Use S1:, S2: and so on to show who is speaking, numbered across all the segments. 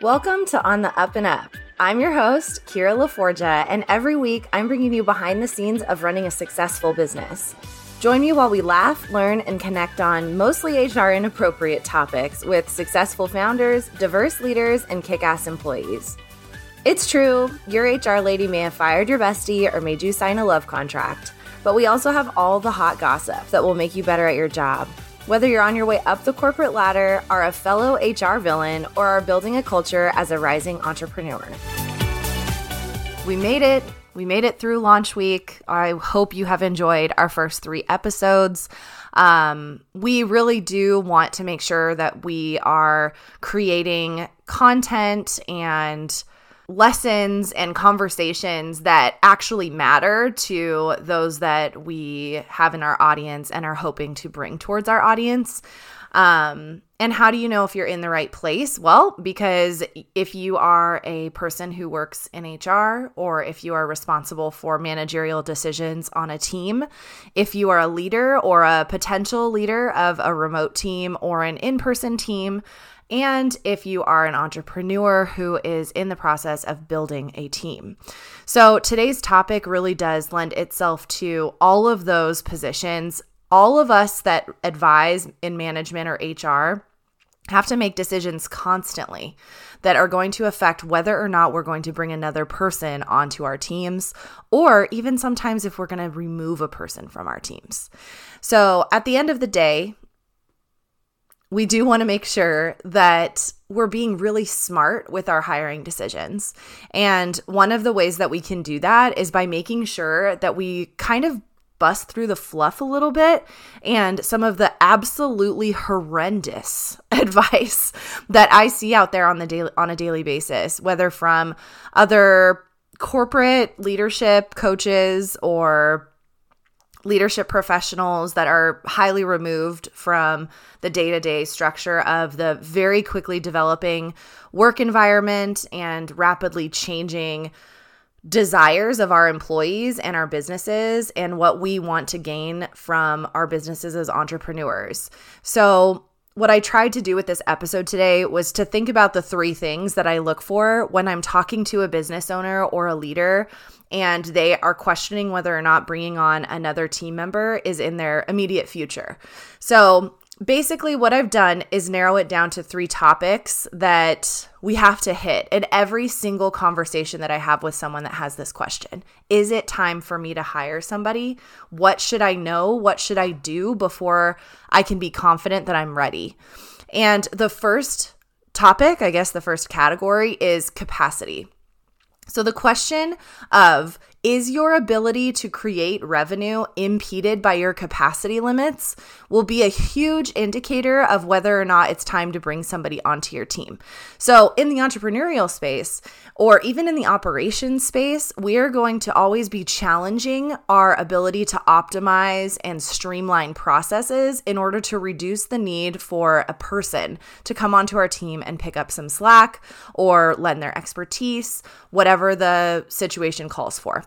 S1: Welcome to On the Up and Up. I'm your host, Kira LaForgia, and every week I'm bringing you behind the scenes of running a successful business. Join me while we laugh, learn, and connect on mostly HR inappropriate topics with successful founders, diverse leaders, and kick ass employees. It's true, your HR lady may have fired your bestie or made you sign a love contract, but we also have all the hot gossip that will make you better at your job. Whether you're on your way up the corporate ladder, are a fellow HR villain, or are building a culture as a rising entrepreneur. We made it. We made it through launch week. I hope you have enjoyed our first three episodes. Um, we really do want to make sure that we are creating content and lessons and conversations that actually matter to those that we have in our audience and are hoping to bring towards our audience. Um, and how do you know if you're in the right place? Well, because if you are a person who works in HR or if you are responsible for managerial decisions on a team, if you are a leader or a potential leader of a remote team or an in person team, and if you are an entrepreneur who is in the process of building a team. So today's topic really does lend itself to all of those positions. All of us that advise in management or HR have to make decisions constantly that are going to affect whether or not we're going to bring another person onto our teams, or even sometimes if we're going to remove a person from our teams. So at the end of the day, we do want to make sure that we're being really smart with our hiring decisions. And one of the ways that we can do that is by making sure that we kind of bust through the fluff a little bit and some of the absolutely horrendous advice that I see out there on the daily on a daily basis, whether from other corporate leadership coaches or leadership professionals that are highly removed from the day to day structure of the very quickly developing work environment and rapidly changing desires of our employees and our businesses and what we want to gain from our businesses as entrepreneurs. So, what I tried to do with this episode today was to think about the three things that I look for when I'm talking to a business owner or a leader and they are questioning whether or not bringing on another team member is in their immediate future. So, basically, what I've done is narrow it down to three topics that we have to hit in every single conversation that I have with someone that has this question. Is it time for me to hire somebody? What should I know? What should I do before I can be confident that I'm ready? And the first topic, I guess the first category is capacity. So, the question of is your ability to create revenue impeded by your capacity limits will be a huge indicator of whether or not it's time to bring somebody onto your team. So, in the entrepreneurial space or even in the operations space, we are going to always be challenging our ability to optimize and streamline processes in order to reduce the need for a person to come onto our team and pick up some slack or lend their expertise, whatever the situation calls for.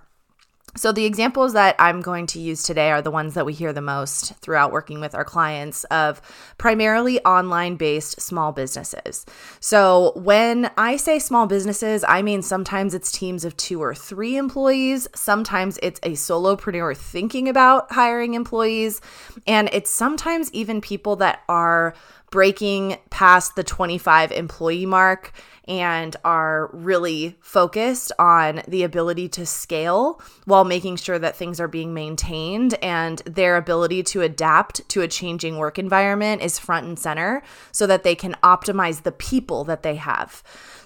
S1: So, the examples that I'm going to use today are the ones that we hear the most throughout working with our clients of primarily online based small businesses. So, when I say small businesses, I mean sometimes it's teams of two or three employees, sometimes it's a solopreneur thinking about hiring employees, and it's sometimes even people that are breaking past the 25 employee mark and are really focused on the ability to scale while making sure that things are being maintained and their ability to adapt to a changing work environment is front and center so that they can optimize the people that they have.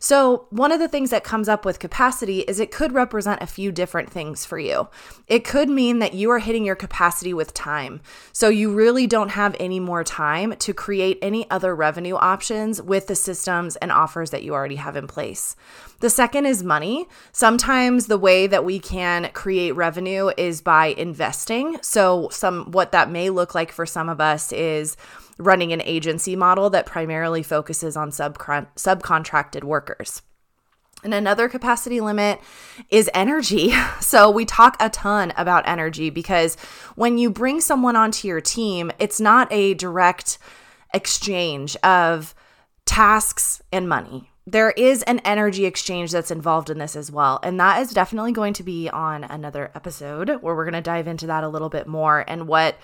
S1: So, one of the things that comes up with capacity is it could represent a few different things for you. It could mean that you are hitting your capacity with time. So, you really don't have any more time to create any other revenue options with the systems and offers that you already have in place. The second is money. Sometimes the way that we can create revenue is by investing. So, some what that may look like for some of us is running an agency model that primarily focuses on subcon- subcontracted workers. And another capacity limit is energy. So, we talk a ton about energy because when you bring someone onto your team, it's not a direct exchange of tasks and money there is an energy exchange that's involved in this as well. And that is definitely going to be on another episode where we're going to dive into that a little bit more and what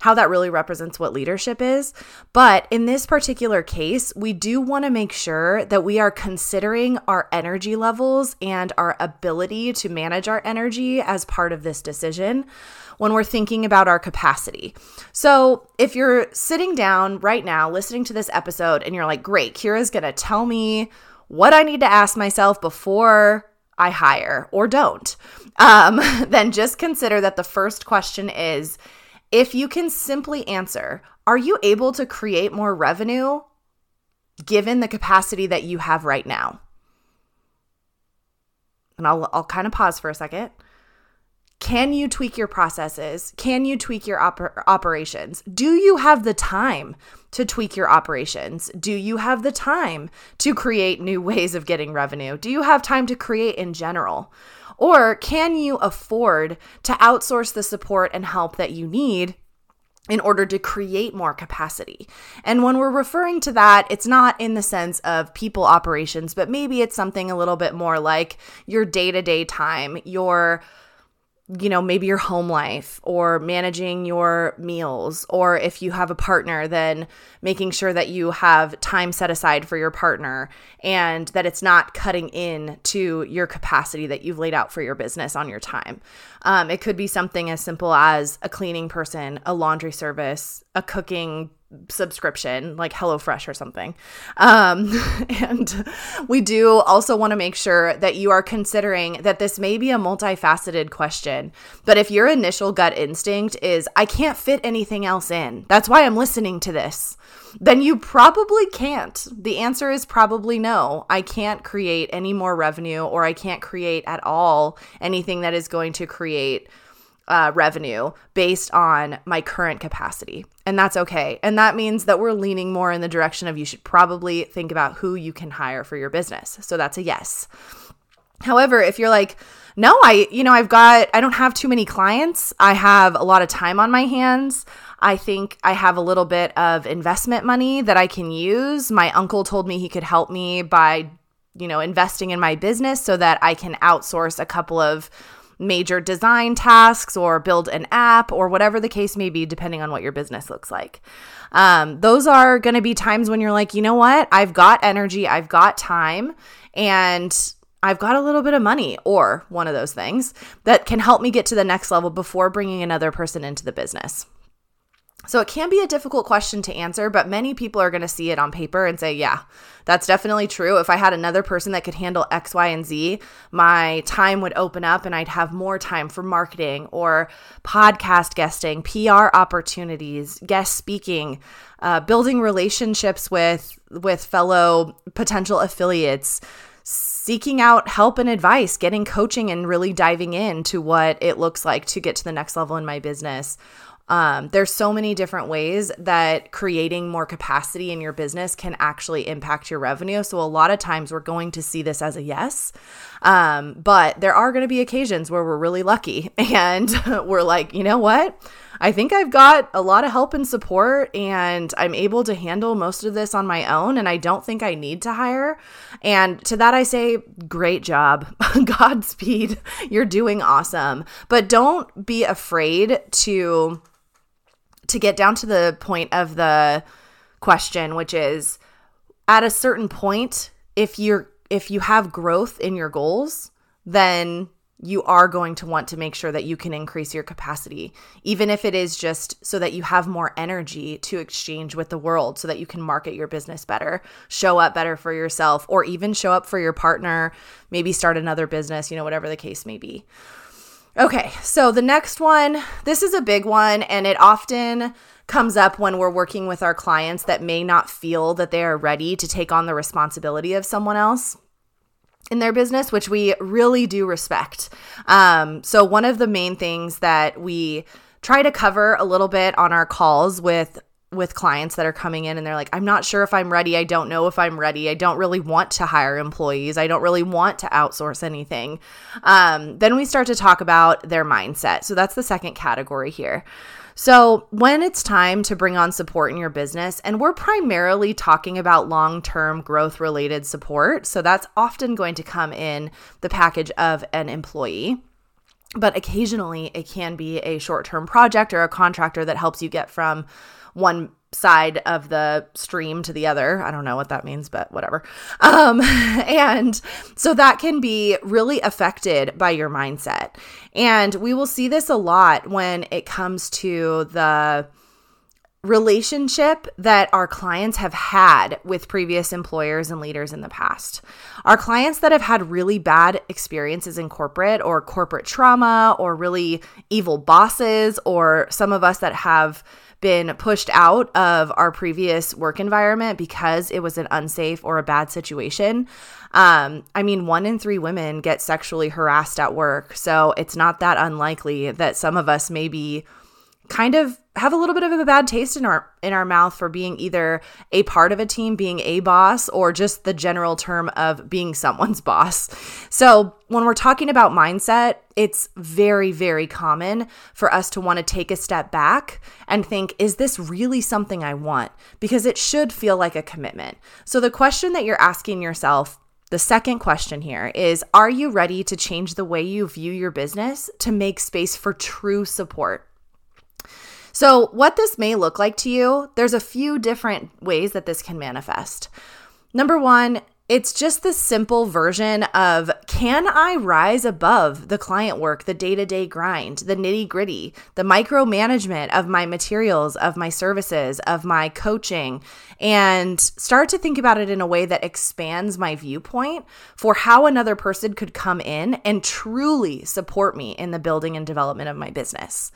S1: how that really represents what leadership is. But in this particular case, we do want to make sure that we are considering our energy levels and our ability to manage our energy as part of this decision when we're thinking about our capacity. So, if you're sitting down right now listening to this episode and you're like, great, Kira's gonna tell me what I need to ask myself before I hire or don't, um, then just consider that the first question is if you can simply answer, are you able to create more revenue given the capacity that you have right now? And I'll, I'll kind of pause for a second. Can you tweak your processes? Can you tweak your oper- operations? Do you have the time to tweak your operations? Do you have the time to create new ways of getting revenue? Do you have time to create in general? Or can you afford to outsource the support and help that you need in order to create more capacity. And when we're referring to that, it's not in the sense of people operations, but maybe it's something a little bit more like your day to day time, your you know, maybe your home life or managing your meals, or if you have a partner, then making sure that you have time set aside for your partner and that it's not cutting in to your capacity that you've laid out for your business on your time. Um, it could be something as simple as a cleaning person, a laundry service, a cooking subscription like HelloFresh or something. Um, and we do also want to make sure that you are considering that this may be a multifaceted question. But if your initial gut instinct is, I can't fit anything else in, that's why I'm listening to this, then you probably can't. The answer is probably no. I can't create any more revenue or I can't create at all anything that is going to create uh, revenue based on my current capacity. And that's okay. And that means that we're leaning more in the direction of you should probably think about who you can hire for your business. So that's a yes. However, if you're like, no, I, you know, I've got, I don't have too many clients. I have a lot of time on my hands. I think I have a little bit of investment money that I can use. My uncle told me he could help me by, you know, investing in my business so that I can outsource a couple of major design tasks or build an app or whatever the case may be, depending on what your business looks like. Um, those are going to be times when you're like, you know what? I've got energy, I've got time, and I've got a little bit of money or one of those things that can help me get to the next level before bringing another person into the business. So it can be a difficult question to answer, but many people are going to see it on paper and say, yeah, that's definitely true. If I had another person that could handle X, Y, and Z, my time would open up and I'd have more time for marketing or podcast guesting, PR opportunities, guest speaking, uh, building relationships with with fellow potential affiliates seeking out help and advice, getting coaching and really diving into what it looks like to get to the next level in my business. Um, there's so many different ways that creating more capacity in your business can actually impact your revenue. So, a lot of times we're going to see this as a yes. Um, but there are going to be occasions where we're really lucky and we're like, you know what? I think I've got a lot of help and support, and I'm able to handle most of this on my own. And I don't think I need to hire. And to that, I say, great job. Godspeed. You're doing awesome. But don't be afraid to to get down to the point of the question, which is at a certain point, if you're if you have growth in your goals, then you are going to want to make sure that you can increase your capacity, even if it is just so that you have more energy to exchange with the world, so that you can market your business better, show up better for yourself, or even show up for your partner, maybe start another business, you know, whatever the case may be. Okay, so the next one, this is a big one, and it often comes up when we're working with our clients that may not feel that they are ready to take on the responsibility of someone else in their business, which we really do respect. Um, so, one of the main things that we try to cover a little bit on our calls with with clients that are coming in and they're like, I'm not sure if I'm ready. I don't know if I'm ready. I don't really want to hire employees. I don't really want to outsource anything. Um, then we start to talk about their mindset. So that's the second category here. So, when it's time to bring on support in your business, and we're primarily talking about long term growth related support, so that's often going to come in the package of an employee. But occasionally, it can be a short term project or a contractor that helps you get from one side of the stream to the other. I don't know what that means, but whatever. Um, and so that can be really affected by your mindset. And we will see this a lot when it comes to the relationship that our clients have had with previous employers and leaders in the past. Our clients that have had really bad experiences in corporate or corporate trauma or really evil bosses, or some of us that have been pushed out of our previous work environment because it was an unsafe or a bad situation. Um, I mean, one in three women get sexually harassed at work. So it's not that unlikely that some of us maybe kind of have a little bit of a bad taste in our in our mouth for being either a part of a team being a boss or just the general term of being someone's boss. So, when we're talking about mindset, it's very very common for us to want to take a step back and think is this really something I want? Because it should feel like a commitment. So, the question that you're asking yourself the second question here is Are you ready to change the way you view your business to make space for true support? So, what this may look like to you, there's a few different ways that this can manifest. Number one, it's just the simple version of can I rise above the client work, the day to day grind, the nitty gritty, the micromanagement of my materials, of my services, of my coaching, and start to think about it in a way that expands my viewpoint for how another person could come in and truly support me in the building and development of my business.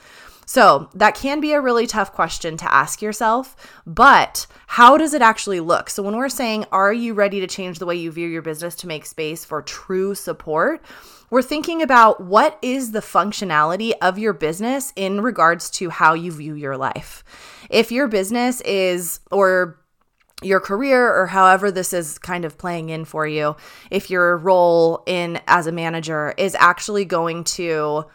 S1: So that can be a really tough question to ask yourself, but how does it actually look? So when we're saying, are you ready to change the way you view your business to make space for true support? We're thinking about what is the functionality of your business in regards to how you view your life. If your business is, or your career or however this is kind of playing in for you if your role in as a manager is actually going to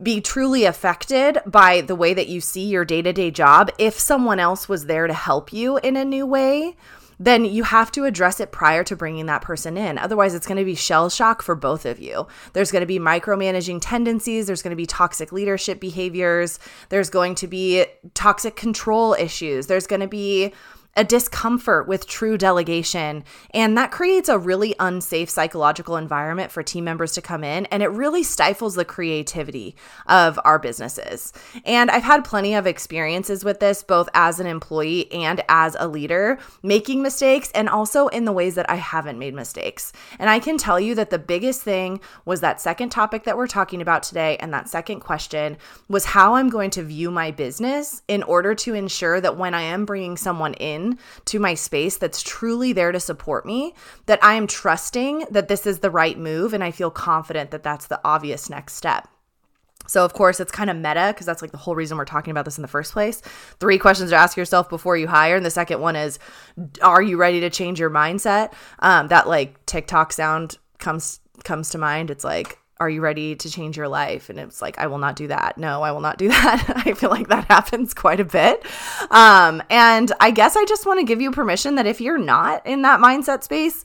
S1: be truly affected by the way that you see your day to day job, if someone else was there to help you in a new way, then you have to address it prior to bringing that person in. Otherwise, it's going to be shell shock for both of you. There's going to be micromanaging tendencies, there's going to be toxic leadership behaviors, there's going to be toxic control issues, there's going to be a discomfort with true delegation. And that creates a really unsafe psychological environment for team members to come in. And it really stifles the creativity of our businesses. And I've had plenty of experiences with this, both as an employee and as a leader, making mistakes and also in the ways that I haven't made mistakes. And I can tell you that the biggest thing was that second topic that we're talking about today. And that second question was how I'm going to view my business in order to ensure that when I am bringing someone in, in to my space that's truly there to support me, that I am trusting that this is the right move and I feel confident that that's the obvious next step. So, of course, it's kind of meta because that's like the whole reason we're talking about this in the first place. Three questions to ask yourself before you hire. And the second one is, are you ready to change your mindset? Um, that like TikTok sound comes comes to mind. It's like, are you ready to change your life? And it's like, I will not do that. No, I will not do that. I feel like that happens quite a bit. Um, and I guess I just want to give you permission that if you're not in that mindset space,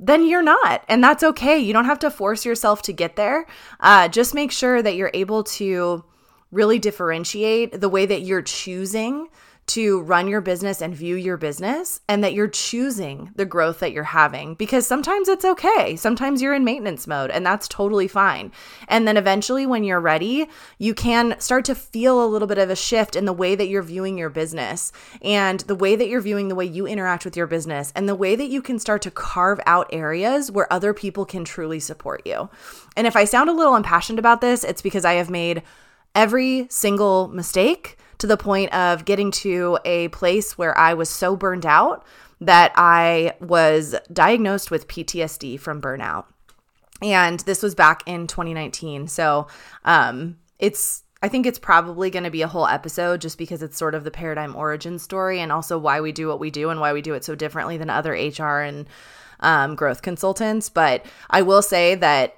S1: then you're not. And that's okay. You don't have to force yourself to get there. Uh, just make sure that you're able to really differentiate the way that you're choosing to run your business and view your business and that you're choosing the growth that you're having because sometimes it's okay. Sometimes you're in maintenance mode and that's totally fine. And then eventually, when you're ready, you can start to feel a little bit of a shift in the way that you're viewing your business and the way that you're viewing the way you interact with your business and the way that you can start to carve out areas where other people can truly support you. And if I sound a little impassioned about this, it's because I have made every single mistake to the point of getting to a place where I was so burned out that I was diagnosed with PTSD from burnout. And this was back in 2019. So um, it's I think it's probably going to be a whole episode just because it's sort of the paradigm origin story and also why we do what we do and why we do it so differently than other HR and um, growth consultants. But I will say that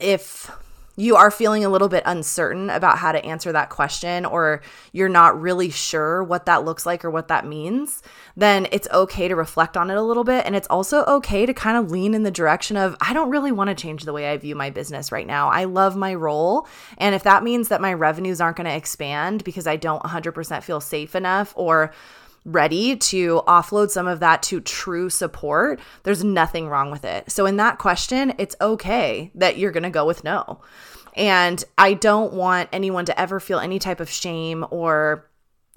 S1: if you are feeling a little bit uncertain about how to answer that question, or you're not really sure what that looks like or what that means, then it's okay to reflect on it a little bit. And it's also okay to kind of lean in the direction of, I don't really want to change the way I view my business right now. I love my role. And if that means that my revenues aren't going to expand because I don't 100% feel safe enough or ready to offload some of that to true support, there's nothing wrong with it. So, in that question, it's okay that you're going to go with no. And I don't want anyone to ever feel any type of shame or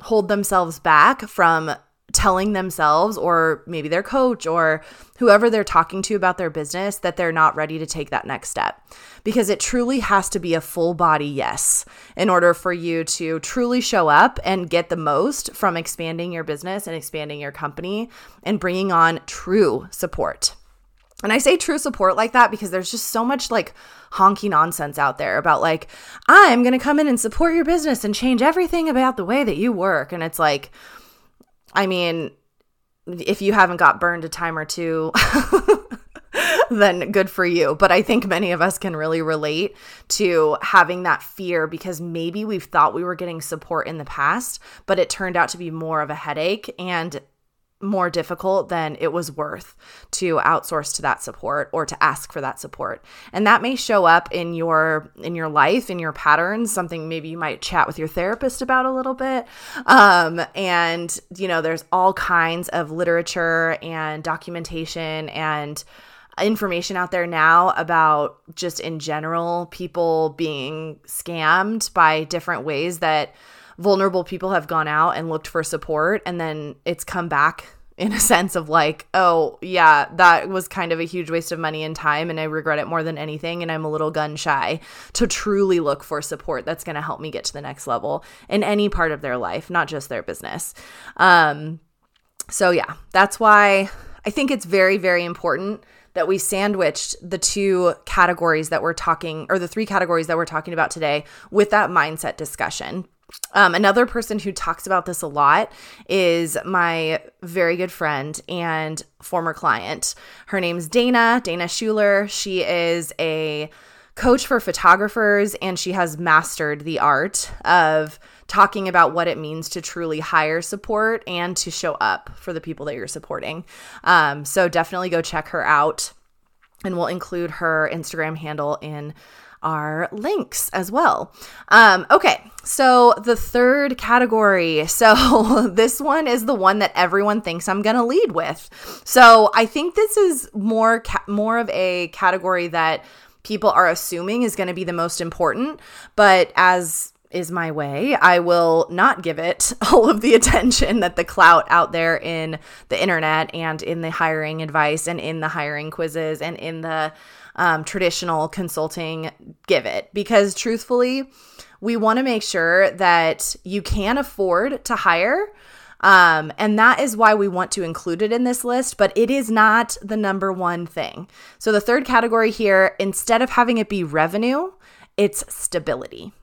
S1: hold themselves back from telling themselves or maybe their coach or whoever they're talking to about their business that they're not ready to take that next step. Because it truly has to be a full body yes in order for you to truly show up and get the most from expanding your business and expanding your company and bringing on true support. And I say true support like that because there's just so much like honky nonsense out there about like, I'm going to come in and support your business and change everything about the way that you work. And it's like, I mean, if you haven't got burned a time or two, then good for you. But I think many of us can really relate to having that fear because maybe we've thought we were getting support in the past, but it turned out to be more of a headache. And more difficult than it was worth to outsource to that support or to ask for that support. And that may show up in your in your life in your patterns something maybe you might chat with your therapist about a little bit. Um, and you know there's all kinds of literature and documentation and information out there now about just in general people being scammed by different ways that vulnerable people have gone out and looked for support and then it's come back in a sense of like, oh, yeah, that was kind of a huge waste of money and time, and I regret it more than anything. And I'm a little gun shy to truly look for support that's going to help me get to the next level in any part of their life, not just their business. Um, so, yeah, that's why I think it's very, very important that we sandwiched the two categories that we're talking, or the three categories that we're talking about today, with that mindset discussion um, another person who talks about this a lot is my very good friend and former client. Her name's Dana, Dana Schuler. She is a coach for photographers and she has mastered the art of talking about what it means to truly hire support and to show up for the people that you're supporting. Um, so definitely go check her out. And we'll include her Instagram handle in our links as well. Um, okay, so the third category. So this one is the one that everyone thinks I'm going to lead with. So I think this is more ca- more of a category that people are assuming is going to be the most important, but as is my way, I will not give it all of the attention that the clout out there in the internet and in the hiring advice and in the hiring quizzes and in the um, traditional consulting give it because truthfully, we want to make sure that you can afford to hire. Um, and that is why we want to include it in this list, but it is not the number one thing. So, the third category here, instead of having it be revenue, it's stability.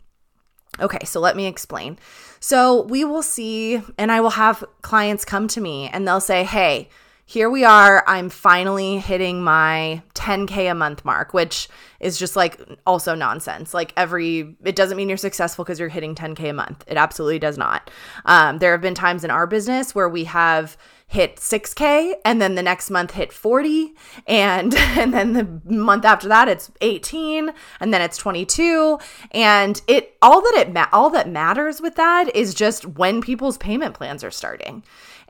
S1: Okay, so let me explain. So, we will see, and I will have clients come to me and they'll say, Hey, here we are. I'm finally hitting my 10K a month mark, which is just like also nonsense. Like every, it doesn't mean you're successful because you're hitting 10K a month. It absolutely does not. Um, there have been times in our business where we have hit 6k and then the next month hit 40 and and then the month after that it's 18 and then it's 22 and it all that it all that matters with that is just when people's payment plans are starting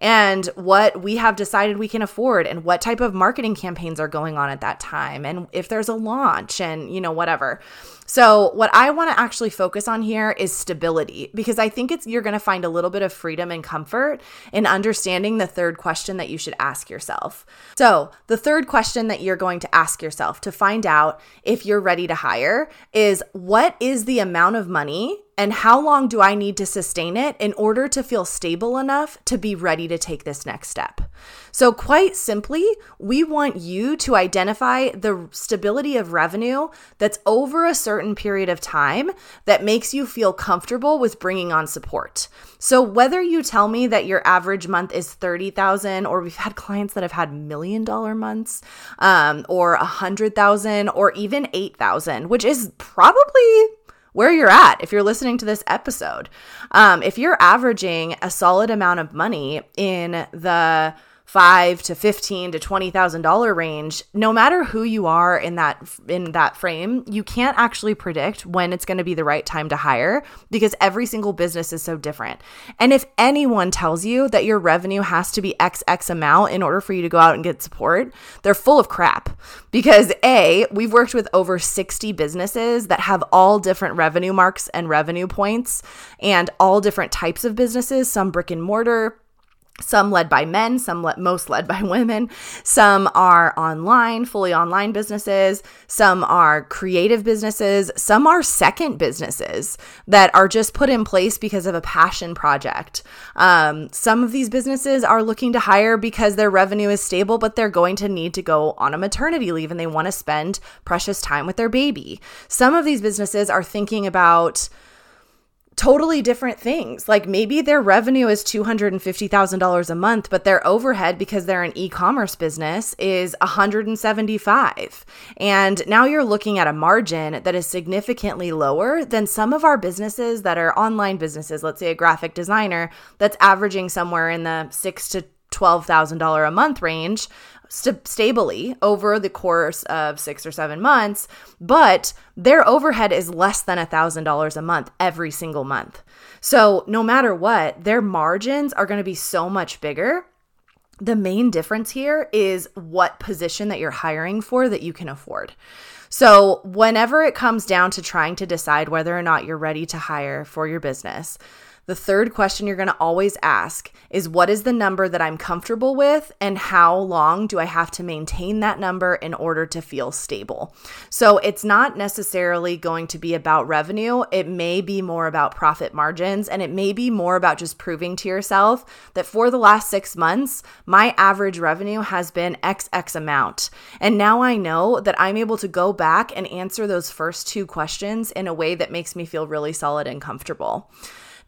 S1: and what we have decided we can afford and what type of marketing campaigns are going on at that time and if there's a launch and you know whatever. So, what I want to actually focus on here is stability because I think it's you're going to find a little bit of freedom and comfort in understanding the third question that you should ask yourself. So, the third question that you're going to ask yourself to find out if you're ready to hire is what is the amount of money and how long do I need to sustain it in order to feel stable enough to be ready to take this next step? So, quite simply, we want you to identify the stability of revenue that's over a certain period of time that makes you feel comfortable with bringing on support. So, whether you tell me that your average month is 30,000 or we've had clients that have had million dollar months um, or a hundred thousand or even 8,000, which is probably where you're at if you're listening to this episode. Um, if you're averaging a solid amount of money in the five to fifteen to twenty thousand dollar range, no matter who you are in that in that frame, you can't actually predict when it's going to be the right time to hire because every single business is so different. And if anyone tells you that your revenue has to be X amount in order for you to go out and get support, they're full of crap. Because A, we've worked with over 60 businesses that have all different revenue marks and revenue points and all different types of businesses, some brick and mortar, some led by men, some le- most led by women. Some are online, fully online businesses. Some are creative businesses. Some are second businesses that are just put in place because of a passion project. Um, some of these businesses are looking to hire because their revenue is stable, but they're going to need to go on a maternity leave and they want to spend precious time with their baby. Some of these businesses are thinking about totally different things. Like maybe their revenue is $250,000 a month, but their overhead because they're an e-commerce business is 175. And now you're looking at a margin that is significantly lower than some of our businesses that are online businesses, let's say a graphic designer that's averaging somewhere in the 6 to $12,000 a month range st- stably over the course of six or seven months, but their overhead is less than $1,000 a month every single month. So, no matter what, their margins are going to be so much bigger. The main difference here is what position that you're hiring for that you can afford. So, whenever it comes down to trying to decide whether or not you're ready to hire for your business, the third question you're going to always ask is what is the number that I'm comfortable with and how long do I have to maintain that number in order to feel stable? So it's not necessarily going to be about revenue. It may be more about profit margins and it may be more about just proving to yourself that for the last six months, my average revenue has been XX amount. And now I know that I'm able to go back and answer those first two questions in a way that makes me feel really solid and comfortable.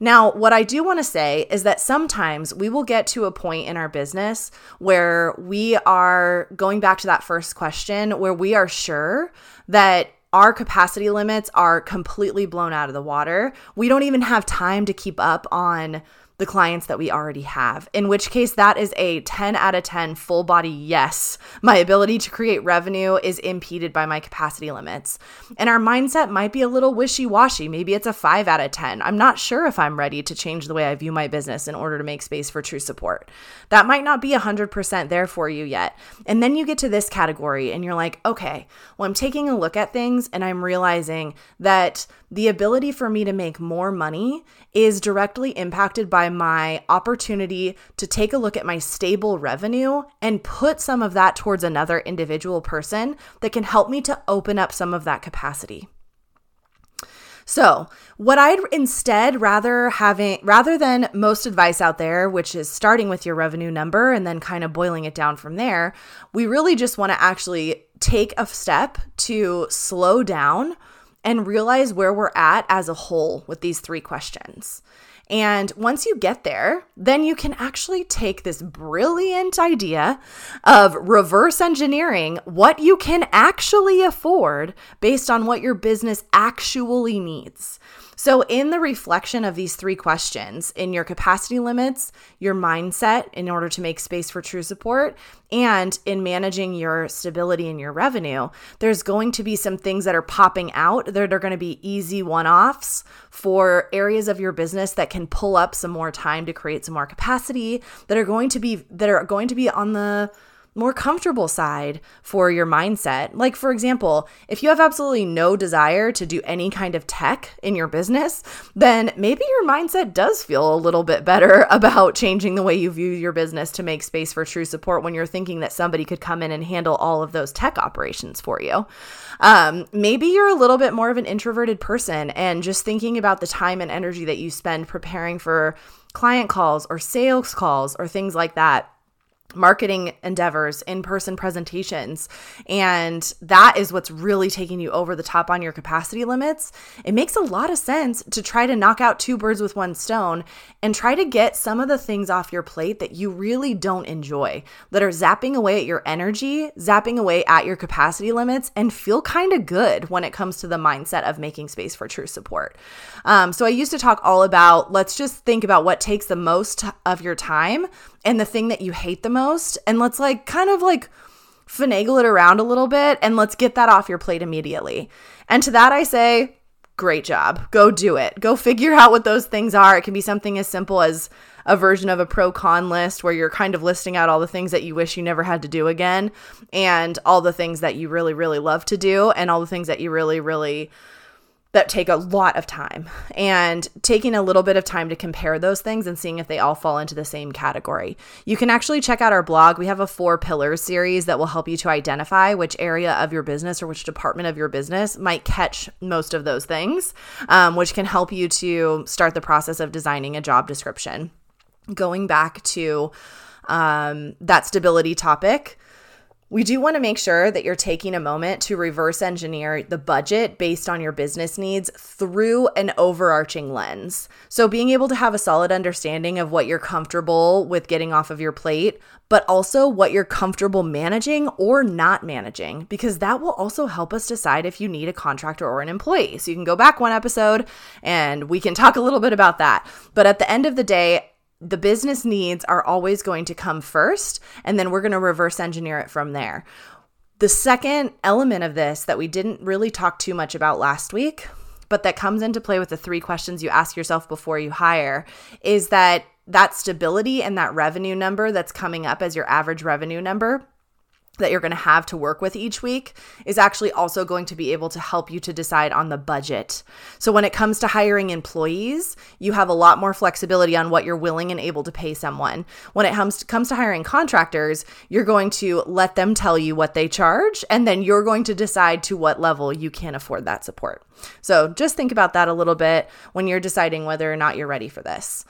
S1: Now, what I do want to say is that sometimes we will get to a point in our business where we are going back to that first question, where we are sure that our capacity limits are completely blown out of the water. We don't even have time to keep up on the clients that we already have, in which case that is a 10 out of 10 full body yes. My ability to create revenue is impeded by my capacity limits. And our mindset might be a little wishy washy. Maybe it's a 5 out of 10. I'm not sure if I'm ready to change the way I view my business in order to make space for true support. That might not be 100% there for you yet. And then you get to this category and you're like, okay, well, I'm taking a look at things and I'm realizing that the ability for me to make more money is directly impacted by my opportunity to take a look at my stable revenue and put some of that towards another individual person that can help me to open up some of that capacity. So, what I'd instead rather having rather than most advice out there, which is starting with your revenue number and then kind of boiling it down from there, we really just want to actually take a step to slow down and realize where we're at as a whole with these three questions. And once you get there, then you can actually take this brilliant idea of reverse engineering what you can actually afford based on what your business actually needs. So, in the reflection of these three questions, in your capacity limits, your mindset in order to make space for true support, and in managing your stability and your revenue, there's going to be some things that are popping out that are going to be easy one offs for areas of your business that can pull up some more time to create some more capacity that are going to be that are going to be on the more comfortable side for your mindset. Like, for example, if you have absolutely no desire to do any kind of tech in your business, then maybe your mindset does feel a little bit better about changing the way you view your business to make space for true support when you're thinking that somebody could come in and handle all of those tech operations for you. Um, maybe you're a little bit more of an introverted person and just thinking about the time and energy that you spend preparing for client calls or sales calls or things like that marketing endeavors, in person presentations. And that is what's really taking you over the top on your capacity limits. It makes a lot of sense to try to knock out two birds with one stone and try to get some of the things off your plate that you really don't enjoy, that are zapping away at your energy, zapping away at your capacity limits, and feel kind of good when it comes to the mindset of making space for true support. Um, so I used to talk all about let's just think about what takes the most of your time and the thing that you hate the most. And let's like kind of like finagle it around a little bit and let's get that off your plate immediately. And to that, I say, great job. Go do it. Go figure out what those things are. It can be something as simple as a version of a pro con list where you're kind of listing out all the things that you wish you never had to do again and all the things that you really, really love to do and all the things that you really, really that take a lot of time and taking a little bit of time to compare those things and seeing if they all fall into the same category. You can actually check out our blog. We have a four pillars series that will help you to identify which area of your business or which department of your business might catch most of those things, um, which can help you to start the process of designing a job description. Going back to um, that stability topic, we do want to make sure that you're taking a moment to reverse engineer the budget based on your business needs through an overarching lens. So, being able to have a solid understanding of what you're comfortable with getting off of your plate, but also what you're comfortable managing or not managing, because that will also help us decide if you need a contractor or an employee. So, you can go back one episode and we can talk a little bit about that. But at the end of the day, the business needs are always going to come first, and then we're going to reverse engineer it from there. The second element of this that we didn't really talk too much about last week, but that comes into play with the three questions you ask yourself before you hire, is that that stability and that revenue number that's coming up as your average revenue number that you're going to have to work with each week is actually also going to be able to help you to decide on the budget. So when it comes to hiring employees, you have a lot more flexibility on what you're willing and able to pay someone. When it comes to, comes to hiring contractors, you're going to let them tell you what they charge and then you're going to decide to what level you can afford that support. So just think about that a little bit when you're deciding whether or not you're ready for this.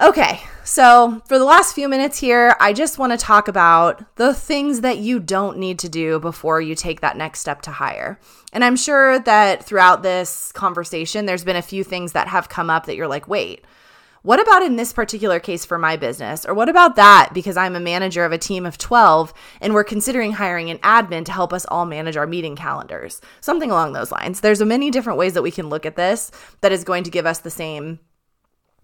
S1: Okay, so for the last few minutes here, I just want to talk about the things that you don't need to do before you take that next step to hire. And I'm sure that throughout this conversation, there's been a few things that have come up that you're like, wait, what about in this particular case for my business? Or what about that because I'm a manager of a team of 12 and we're considering hiring an admin to help us all manage our meeting calendars? Something along those lines. There's many different ways that we can look at this that is going to give us the same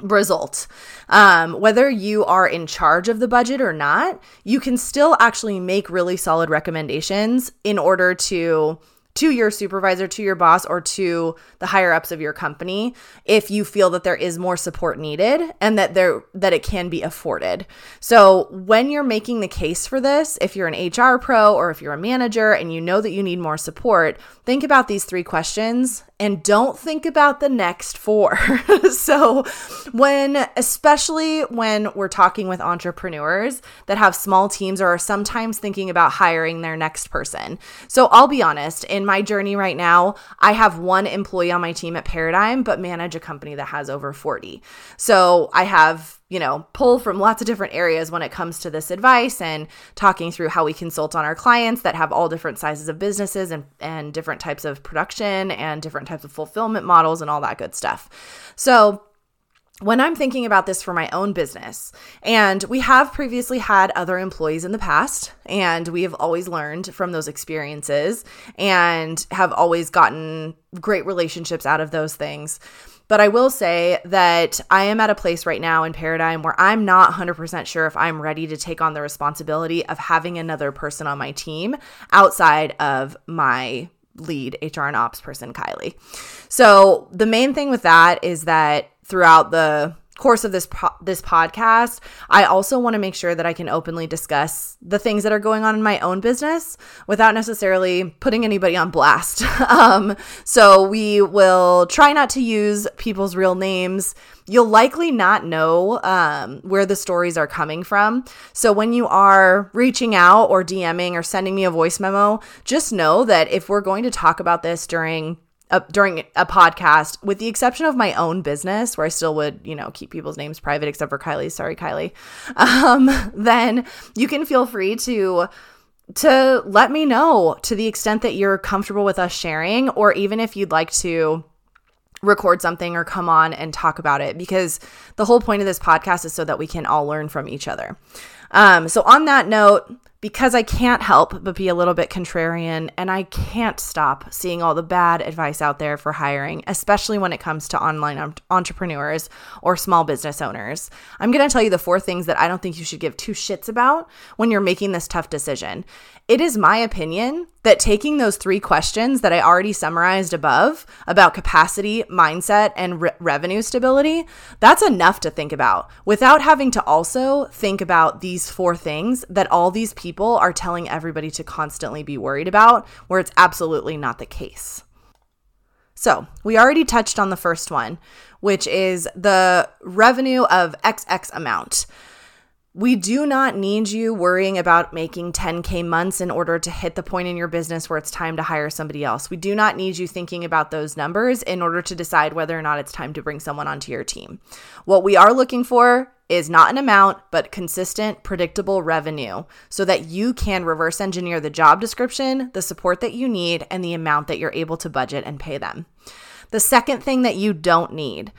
S1: result. Um, whether you are in charge of the budget or not, you can still actually make really solid recommendations in order to to your supervisor, to your boss, or to the higher ups of your company if you feel that there is more support needed and that there that it can be afforded. So when you're making the case for this, if you're an HR pro or if you're a manager and you know that you need more support, think about these three questions and don't think about the next four. so, when, especially when we're talking with entrepreneurs that have small teams or are sometimes thinking about hiring their next person. So, I'll be honest, in my journey right now, I have one employee on my team at Paradigm, but manage a company that has over 40. So, I have you know, pull from lots of different areas when it comes to this advice and talking through how we consult on our clients that have all different sizes of businesses and, and different types of production and different types of fulfillment models and all that good stuff. So, when I'm thinking about this for my own business, and we have previously had other employees in the past, and we have always learned from those experiences and have always gotten great relationships out of those things. But I will say that I am at a place right now in Paradigm where I'm not 100% sure if I'm ready to take on the responsibility of having another person on my team outside of my lead HR and ops person, Kylie. So the main thing with that is that throughout the course of this po- this podcast, I also want to make sure that I can openly discuss the things that are going on in my own business without necessarily putting anybody on blast. um, so we will try not to use people's real names. You'll likely not know um, where the stories are coming from. So when you are reaching out or DMing or sending me a voice memo, just know that if we're going to talk about this during a, during a podcast, with the exception of my own business, where I still would, you know, keep people's names private, except for Kylie. Sorry, Kylie. Um, then you can feel free to to let me know to the extent that you're comfortable with us sharing, or even if you'd like to record something or come on and talk about it, because the whole point of this podcast is so that we can all learn from each other. Um, so on that note, because I can't help but be a little bit contrarian and I can't stop seeing all the bad advice out there for hiring, especially when it comes to online entrepreneurs or small business owners. I'm going to tell you the four things that I don't think you should give two shits about when you're making this tough decision. It is my opinion that taking those three questions that I already summarized above about capacity, mindset, and re- revenue stability, that's enough to think about without having to also think about these four things that all these people are telling everybody to constantly be worried about, where it's absolutely not the case. So, we already touched on the first one, which is the revenue of XX amount. We do not need you worrying about making 10K months in order to hit the point in your business where it's time to hire somebody else. We do not need you thinking about those numbers in order to decide whether or not it's time to bring someone onto your team. What we are looking for is not an amount, but consistent, predictable revenue so that you can reverse engineer the job description, the support that you need, and the amount that you're able to budget and pay them. The second thing that you don't need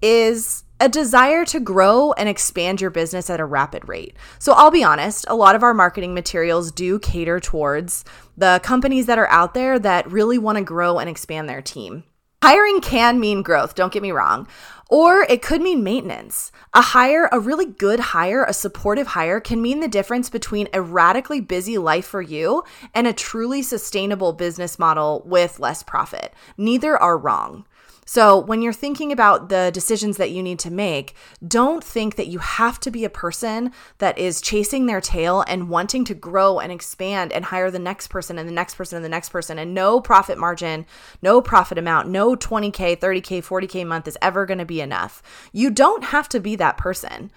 S1: is a desire to grow and expand your business at a rapid rate. So I'll be honest, a lot of our marketing materials do cater towards the companies that are out there that really want to grow and expand their team. Hiring can mean growth, don't get me wrong. Or it could mean maintenance. A hire, a really good hire, a supportive hire can mean the difference between a radically busy life for you and a truly sustainable business model with less profit. Neither are wrong. So, when you're thinking about the decisions that you need to make, don't think that you have to be a person that is chasing their tail and wanting to grow and expand and hire the next person and the next person and the next person and no profit margin, no profit amount, no 20K, 30K, 40K month is ever going to be enough. You don't have to be that person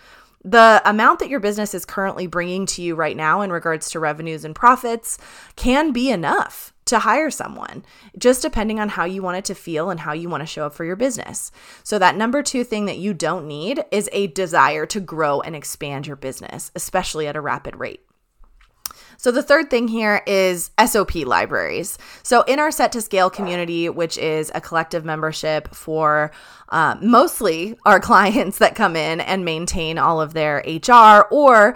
S1: the amount that your business is currently bringing to you right now in regards to revenues and profits can be enough to hire someone, just depending on how you want it to feel and how you want to show up for your business. So, that number two thing that you don't need is a desire to grow and expand your business, especially at a rapid rate. So, the third thing here is SOP libraries. So, in our Set to Scale community, which is a collective membership for uh, mostly our clients that come in and maintain all of their HR or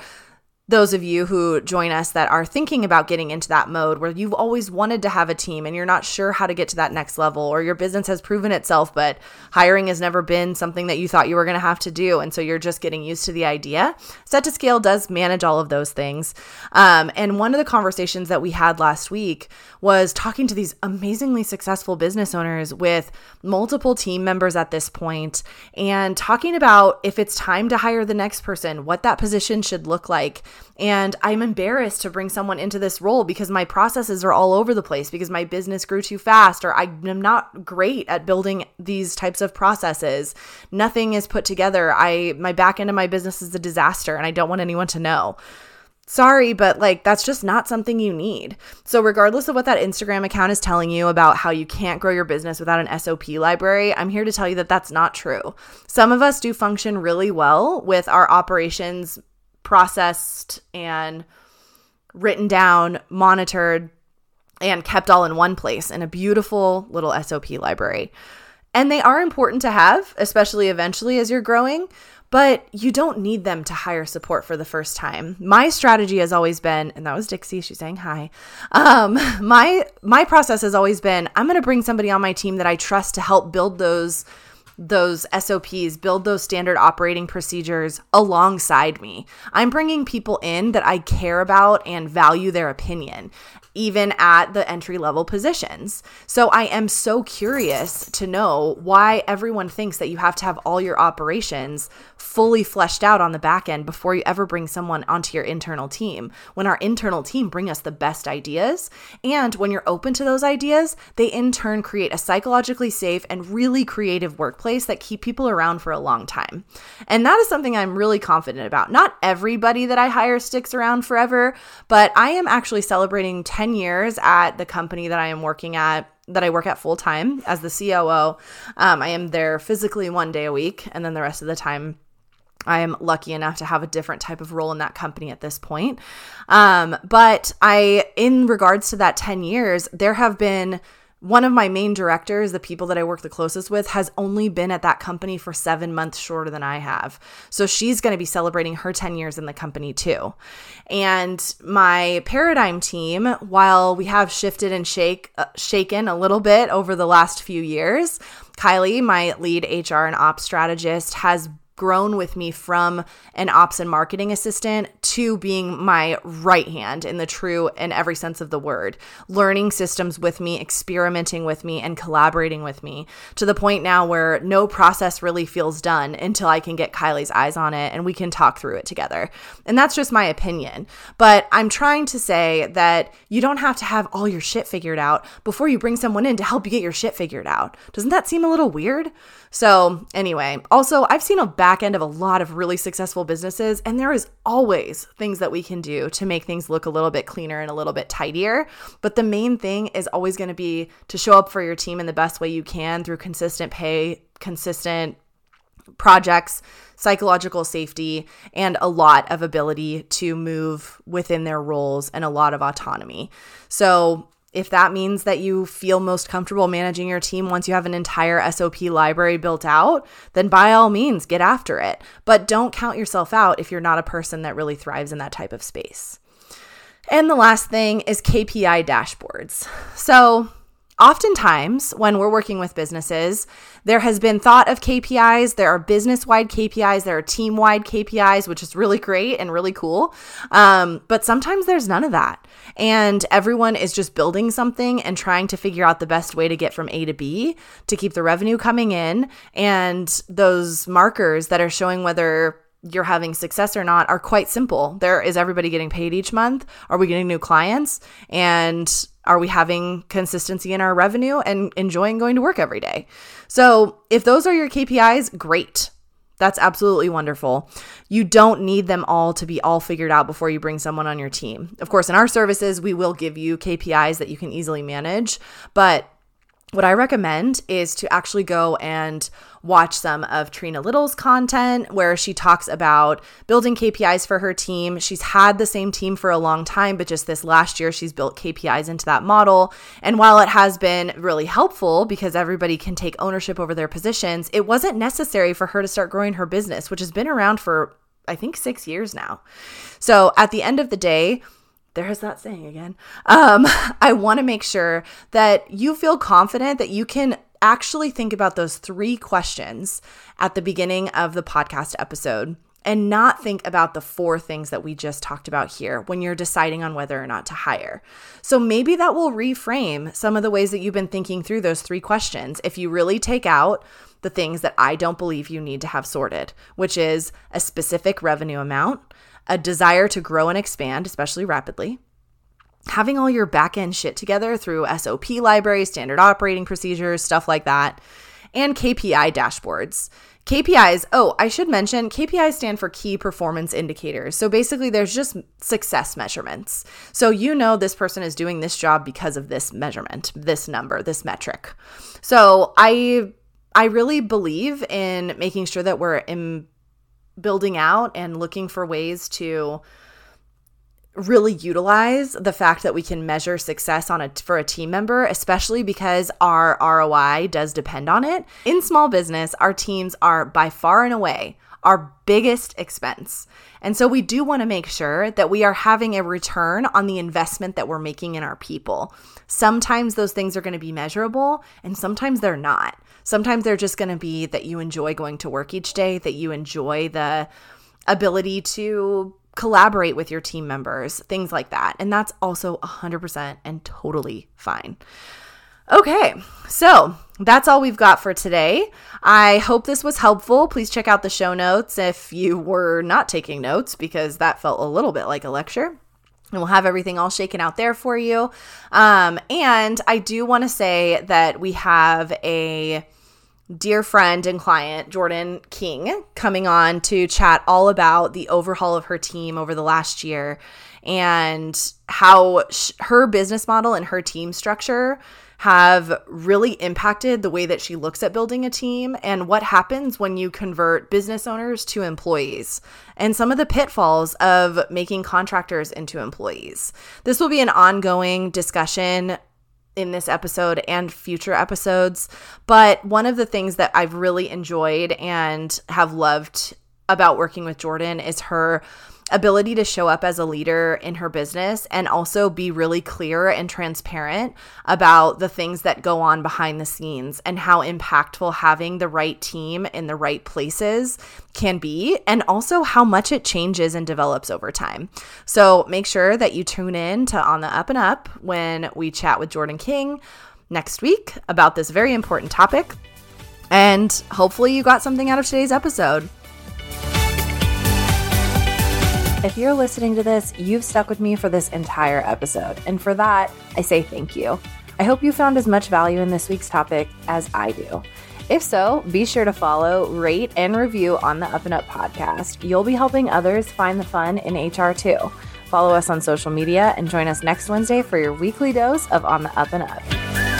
S1: those of you who join us that are thinking about getting into that mode where you've always wanted to have a team and you're not sure how to get to that next level, or your business has proven itself, but hiring has never been something that you thought you were going to have to do. And so you're just getting used to the idea. Set to Scale does manage all of those things. Um, and one of the conversations that we had last week was talking to these amazingly successful business owners with multiple team members at this point and talking about if it's time to hire the next person, what that position should look like and I'm embarrassed to bring someone into this role because my processes are all over the place because my business grew too fast or I am not great at building these types of processes. Nothing is put together. I my back end of my business is a disaster and I don't want anyone to know sorry, but like that's just not something you need. So, regardless of what that Instagram account is telling you about how you can't grow your business without an SOP library, I'm here to tell you that that's not true. Some of us do function really well with our operations processed and written down, monitored, and kept all in one place in a beautiful little SOP library. And they are important to have, especially eventually as you're growing, but you don't need them to hire support for the first time. My strategy has always been, and that was Dixie, she's saying hi. Um, my my process has always been I'm gonna bring somebody on my team that I trust to help build those those SOPs, build those standard operating procedures alongside me. I'm bringing people in that I care about and value their opinion even at the entry level positions. So I am so curious to know why everyone thinks that you have to have all your operations fully fleshed out on the back end before you ever bring someone onto your internal team. When our internal team bring us the best ideas, and when you're open to those ideas, they in turn create a psychologically safe and really creative workplace that keep people around for a long time. And that is something I'm really confident about. Not everybody that I hire sticks around forever, but I am actually celebrating 10 years at the company that I am working at that I work at full time as the COO. Um, I am there physically one day a week, and then the rest of the time I am lucky enough to have a different type of role in that company at this point. Um, but I, in regards to that 10 years, there have been one of my main directors, the people that I work the closest with, has only been at that company for seven months shorter than I have. So she's going to be celebrating her 10 years in the company too. And my paradigm team, while we have shifted and shake, uh, shaken a little bit over the last few years, Kylie, my lead HR and ops strategist, has grown with me from an ops and marketing assistant to being my right hand in the true and every sense of the word, learning systems with me, experimenting with me, and collaborating with me to the point now where no process really feels done until I can get Kylie's eyes on it and we can talk through it together. And that's just my opinion. But I'm trying to say that you don't have to have all your shit figured out before you bring someone in to help you get your shit figured out. Doesn't that seem a little weird? So, anyway, also, I've seen a back end of a lot of really successful businesses, and there is always things that we can do to make things look a little bit cleaner and a little bit tidier. But the main thing is always going to be to show up for your team in the best way you can through consistent pay, consistent projects, psychological safety, and a lot of ability to move within their roles and a lot of autonomy. So, if that means that you feel most comfortable managing your team once you have an entire SOP library built out, then by all means get after it. But don't count yourself out if you're not a person that really thrives in that type of space. And the last thing is KPI dashboards. So, Oftentimes, when we're working with businesses, there has been thought of KPIs. There are business wide KPIs, there are team wide KPIs, which is really great and really cool. Um, but sometimes there's none of that. And everyone is just building something and trying to figure out the best way to get from A to B to keep the revenue coming in. And those markers that are showing whether you're having success or not are quite simple. There is everybody getting paid each month? Are we getting new clients? And are we having consistency in our revenue and enjoying going to work every day? So, if those are your KPIs, great. That's absolutely wonderful. You don't need them all to be all figured out before you bring someone on your team. Of course, in our services, we will give you KPIs that you can easily manage, but what I recommend is to actually go and watch some of Trina Little's content where she talks about building KPIs for her team. She's had the same team for a long time, but just this last year, she's built KPIs into that model. And while it has been really helpful because everybody can take ownership over their positions, it wasn't necessary for her to start growing her business, which has been around for, I think, six years now. So at the end of the day, there's that saying again. Um, I want to make sure that you feel confident that you can actually think about those three questions at the beginning of the podcast episode and not think about the four things that we just talked about here when you're deciding on whether or not to hire. So maybe that will reframe some of the ways that you've been thinking through those three questions. If you really take out the things that I don't believe you need to have sorted, which is a specific revenue amount, a desire to grow and expand, especially rapidly, having all your back end shit together through SOP libraries, standard operating procedures, stuff like that, and KPI dashboards. KPIs, oh, I should mention KPIs stand for key performance indicators. So basically, there's just success measurements. So you know this person is doing this job because of this measurement, this number, this metric. So I I really believe in making sure that we're in building out and looking for ways to really utilize the fact that we can measure success on a for a team member especially because our ROI does depend on it. In small business, our teams are by far and away our biggest expense. And so we do want to make sure that we are having a return on the investment that we're making in our people. Sometimes those things are going to be measurable and sometimes they're not. Sometimes they're just going to be that you enjoy going to work each day, that you enjoy the ability to collaborate with your team members, things like that. And that's also 100% and totally fine. Okay, so that's all we've got for today. I hope this was helpful. Please check out the show notes if you were not taking notes, because that felt a little bit like a lecture. And we'll have everything all shaken out there for you. Um, and I do want to say that we have a dear friend and client, Jordan King, coming on to chat all about the overhaul of her team over the last year and how sh- her business model and her team structure have really impacted the way that she looks at building a team and what happens when you convert business owners to employees and some of the pitfalls of making contractors into employees. This will be an ongoing discussion in this episode and future episodes. But one of the things that I've really enjoyed and have loved about working with Jordan is her ability to show up as a leader in her business and also be really clear and transparent about the things that go on behind the scenes and how impactful having the right team in the right places can be and also how much it changes and develops over time. So make sure that you tune in to On the Up and Up when we chat with Jordan King next week about this very important topic. And hopefully you got something out of today's episode. If you're listening to this, you've stuck with me for this entire episode. And for that, I say thank you. I hope you found as much value in this week's topic as I do. If so, be sure to follow, rate, and review on the Up and Up podcast. You'll be helping others find the fun in HR too. Follow us on social media and join us next Wednesday for your weekly dose of On the Up and Up.